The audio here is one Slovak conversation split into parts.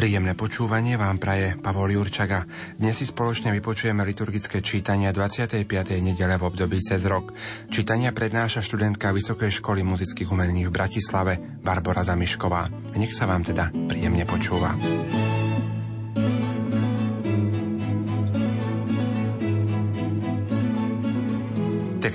Príjemné počúvanie vám praje Pavol Jurčaga. Dnes si spoločne vypočujeme liturgické čítania 25. nedele v období cez rok. Čítania prednáša študentka Vysokej školy muzických umení v Bratislave Barbara Zamišková. Nech sa vám teda príjemne počúva.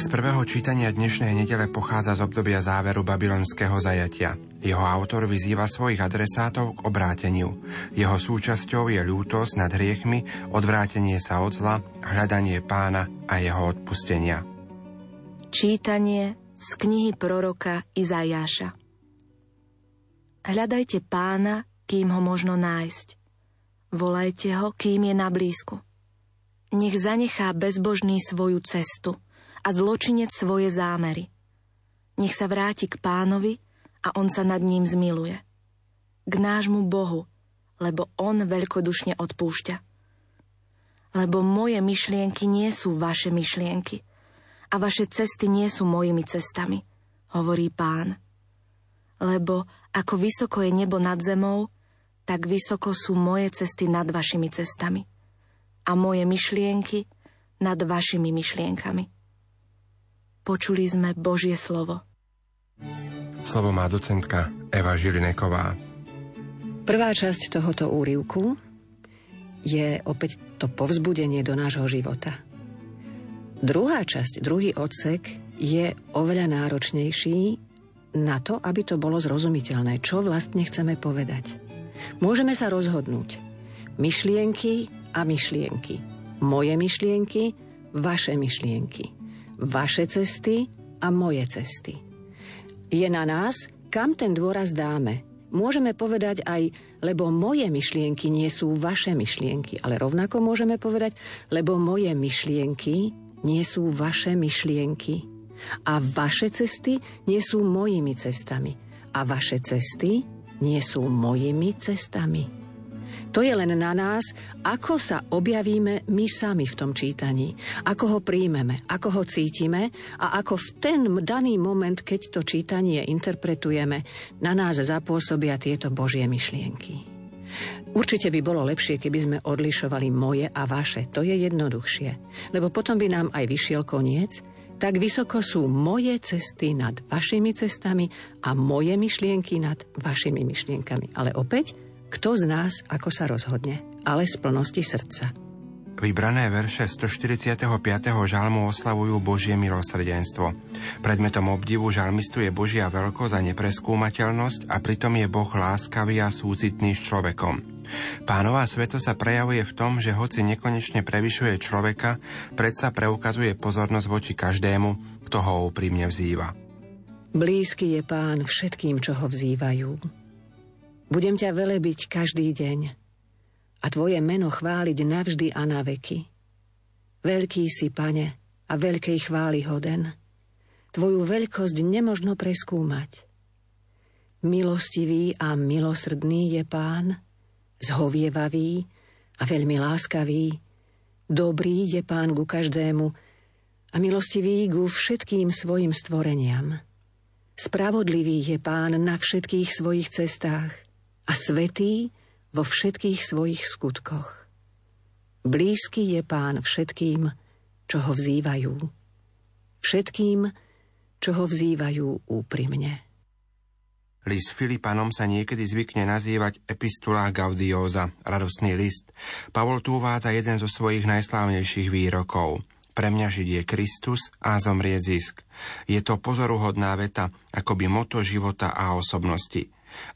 Text prvého čítania dnešnej nedele pochádza z obdobia záveru babylonského zajatia. Jeho autor vyzýva svojich adresátov k obráteniu. Jeho súčasťou je ľútosť nad hriechmi, odvrátenie sa od zla, hľadanie pána a jeho odpustenia. Čítanie z knihy proroka Izajáša Hľadajte pána, kým ho možno nájsť. Volajte ho, kým je na blízku. Nech zanechá bezbožný svoju cestu – a zločinec svoje zámery. Nech sa vráti k pánovi a on sa nad ním zmiluje. K nášmu Bohu, lebo on veľkodušne odpúšťa. Lebo moje myšlienky nie sú vaše myšlienky a vaše cesty nie sú mojimi cestami, hovorí pán. Lebo ako vysoko je nebo nad zemou, tak vysoko sú moje cesty nad vašimi cestami a moje myšlienky nad vašimi myšlienkami. Počuli sme Božie slovo. Slovo má docentka Eva Žilineková. Prvá časť tohoto úrivku je opäť to povzbudenie do nášho života. Druhá časť, druhý odsek je oveľa náročnejší na to, aby to bolo zrozumiteľné, čo vlastne chceme povedať. Môžeme sa rozhodnúť. Myšlienky a myšlienky. Moje myšlienky, vaše myšlienky vaše cesty a moje cesty. Je na nás, kam ten dôraz dáme. Môžeme povedať aj, lebo moje myšlienky nie sú vaše myšlienky, ale rovnako môžeme povedať, lebo moje myšlienky nie sú vaše myšlienky. A vaše cesty nie sú mojimi cestami. A vaše cesty nie sú mojimi cestami. To je len na nás, ako sa objavíme my sami v tom čítaní, ako ho príjmeme, ako ho cítime a ako v ten daný moment, keď to čítanie interpretujeme, na nás zapôsobia tieto Božie myšlienky. Určite by bolo lepšie, keby sme odlišovali moje a vaše. To je jednoduchšie. Lebo potom by nám aj vyšiel koniec, tak vysoko sú moje cesty nad vašimi cestami a moje myšlienky nad vašimi myšlienkami. Ale opäť, kto z nás ako sa rozhodne, ale z plnosti srdca. Vybrané verše 145. žalmu oslavujú Božie milosrdenstvo. Predmetom obdivu žalmistu je Božia veľkosť a nepreskúmateľnosť a pritom je Boh láskavý a súcitný s človekom. Pánová sveto sa prejavuje v tom, že hoci nekonečne prevyšuje človeka, predsa preukazuje pozornosť voči každému, kto ho úprimne vzýva. Blízky je pán všetkým, čo ho vzývajú. Budem ťa velebiť každý deň a tvoje meno chváliť navždy a na veky. Veľký si, pane, a veľkej chvály hoden. Tvoju veľkosť nemožno preskúmať. Milostivý a milosrdný je pán, zhovievavý a veľmi láskavý. Dobrý je pán ku každému a milostivý ku všetkým svojim stvoreniam. Spravodlivý je pán na všetkých svojich cestách a svetý vo všetkých svojich skutkoch. Blízky je pán všetkým, čo ho vzývajú. Všetkým, čo ho vzývajú úprimne. List Filipanom sa niekedy zvykne nazývať epistula Gaudiosa, radostný list. Pavol tu uvádza jeden zo svojich najslávnejších výrokov. Pre mňa žiť je Kristus a zomrieť zisk. Je to pozoruhodná veta, akoby moto života a osobnosti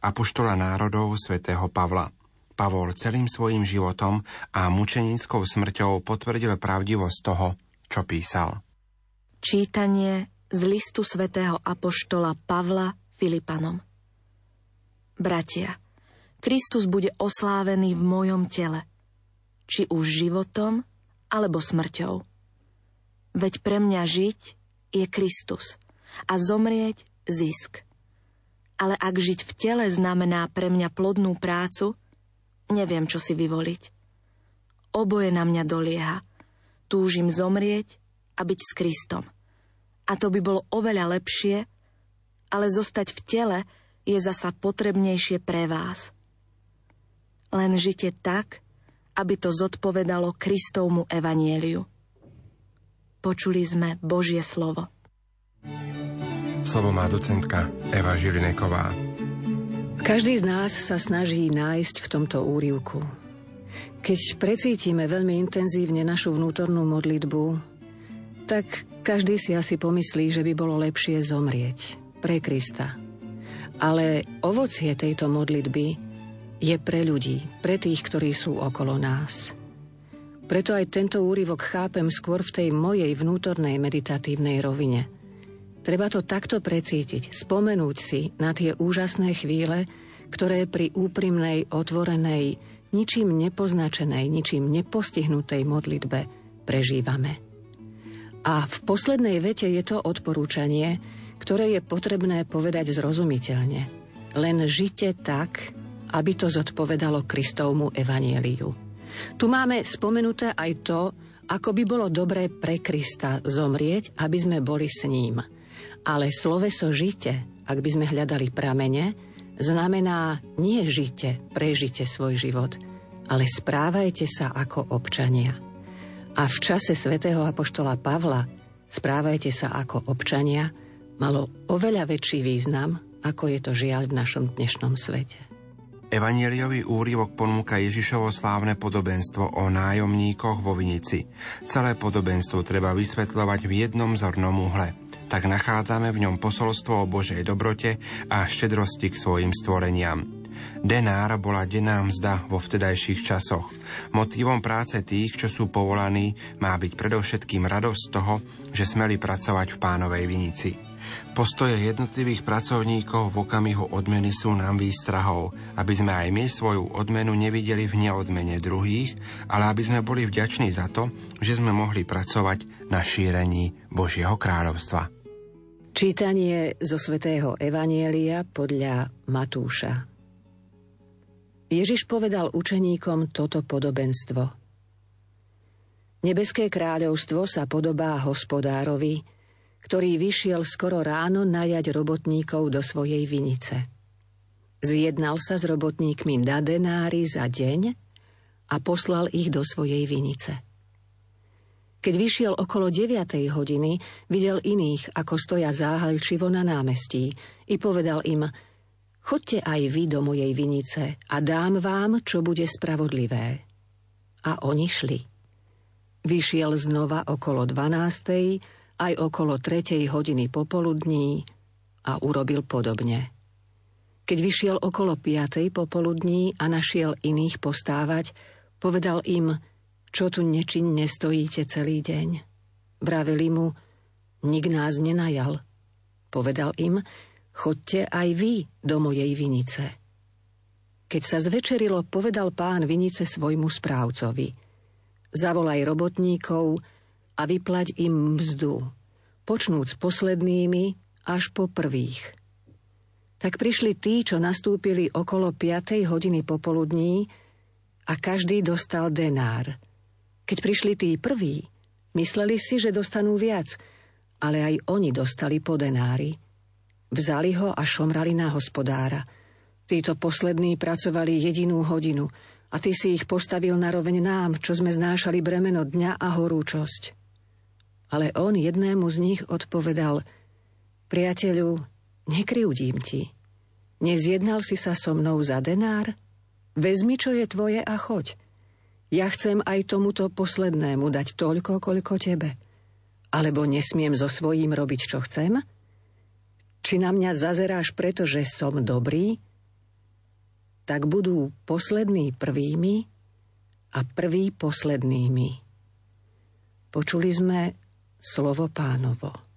apoštola národov svätého Pavla. Pavol celým svojim životom a mučenickou smrťou potvrdil pravdivosť toho, čo písal. Čítanie z listu svätého apoštola Pavla Filipanom Bratia, Kristus bude oslávený v mojom tele, či už životom, alebo smrťou. Veď pre mňa žiť je Kristus a zomrieť zisk – Ale ak žiť v tele znamená pre mňa plodnú prácu, neviem, čo si vyvoliť. Oboje na mňa dolieha. Túžim zomrieť a byť s Kristom. A to by bolo oveľa lepšie, ale zostať v tele je zasa potrebnejšie pre vás. Len žite tak, aby to zodpovedalo Kristovmu evanieliu. Počuli sme Božie slovo. Slovo má docentka Eva Žilineková. Každý z nás sa snaží nájsť v tomto úrivku. Keď precítime veľmi intenzívne našu vnútornú modlitbu, tak každý si asi pomyslí, že by bolo lepšie zomrieť pre Krista. Ale ovocie tejto modlitby je pre ľudí, pre tých, ktorí sú okolo nás. Preto aj tento úryvok chápem skôr v tej mojej vnútornej meditatívnej rovine. Treba to takto precítiť, spomenúť si na tie úžasné chvíle, ktoré pri úprimnej, otvorenej, ničím nepoznačenej, ničím nepostihnutej modlitbe prežívame. A v poslednej vete je to odporúčanie, ktoré je potrebné povedať zrozumiteľne. Len žite tak, aby to zodpovedalo Kristovmu evanieliu. Tu máme spomenuté aj to, ako by bolo dobré pre Krista zomrieť, aby sme boli s ním. Ale sloveso žite, ak by sme hľadali pramene, znamená nie žite, prežite svoj život, ale správajte sa ako občania. A v čase svätého Apoštola Pavla správajte sa ako občania malo oveľa väčší význam, ako je to žiaľ v našom dnešnom svete. Evanieliový úrivok ponúka Ježišovo slávne podobenstvo o nájomníkoch vo Vinici. Celé podobenstvo treba vysvetľovať v jednom zornom uhle. Tak nachádzame v ňom posolstvo o Božej dobrote a štedrosti k svojim stvoreniam. Denár bola denná mzda vo vtedajších časoch. Motívom práce tých, čo sú povolaní, má byť predovšetkým radosť toho, že smeli pracovať v pánovej vinici. Postoje jednotlivých pracovníkov v okamihu odmeny sú nám výstrahou, aby sme aj my svoju odmenu nevideli v neodmene druhých, ale aby sme boli vďační za to, že sme mohli pracovať na šírení Božieho kráľovstva. Čítanie zo svätého Evanielia podľa Matúša Ježiš povedal učeníkom toto podobenstvo. Nebeské kráľovstvo sa podobá hospodárovi, ktorý vyšiel skoro ráno najať robotníkov do svojej vinice. Zjednal sa s robotníkmi na denári za deň a poslal ich do svojej vinice. Keď vyšiel okolo 9. hodiny, videl iných, ako stoja záhalčivo na námestí i povedal im, chodte aj vy do mojej vinice a dám vám, čo bude spravodlivé. A oni šli. Vyšiel znova okolo 12 aj okolo tretej hodiny popoludní a urobil podobne. Keď vyšiel okolo piatej popoludní a našiel iných postávať, povedal im, čo tu nečinne stojíte celý deň. Vraveli mu, nik nás nenajal. Povedal im, chodte aj vy do mojej vinice. Keď sa zvečerilo, povedal pán vinice svojmu správcovi. Zavolaj robotníkov, a vyplať im mzdu, počnúc poslednými až po prvých. Tak prišli tí, čo nastúpili okolo 5. hodiny popoludní a každý dostal denár. Keď prišli tí prví, mysleli si, že dostanú viac, ale aj oni dostali po denári. Vzali ho a šomrali na hospodára. Títo poslední pracovali jedinú hodinu a ty si ich postavil na roveň nám, čo sme znášali bremeno dňa a horúčosť. Ale on jednému z nich odpovedal, priateľu, nekryudím ti. Nezjednal si sa so mnou za denár? Vezmi, čo je tvoje a choď. Ja chcem aj tomuto poslednému dať toľko, koľko tebe. Alebo nesmiem so svojím robiť, čo chcem? Či na mňa zazeráš preto, že som dobrý? Tak budú poslední prvými a prví poslednými. Počuli sme slovo pánovo.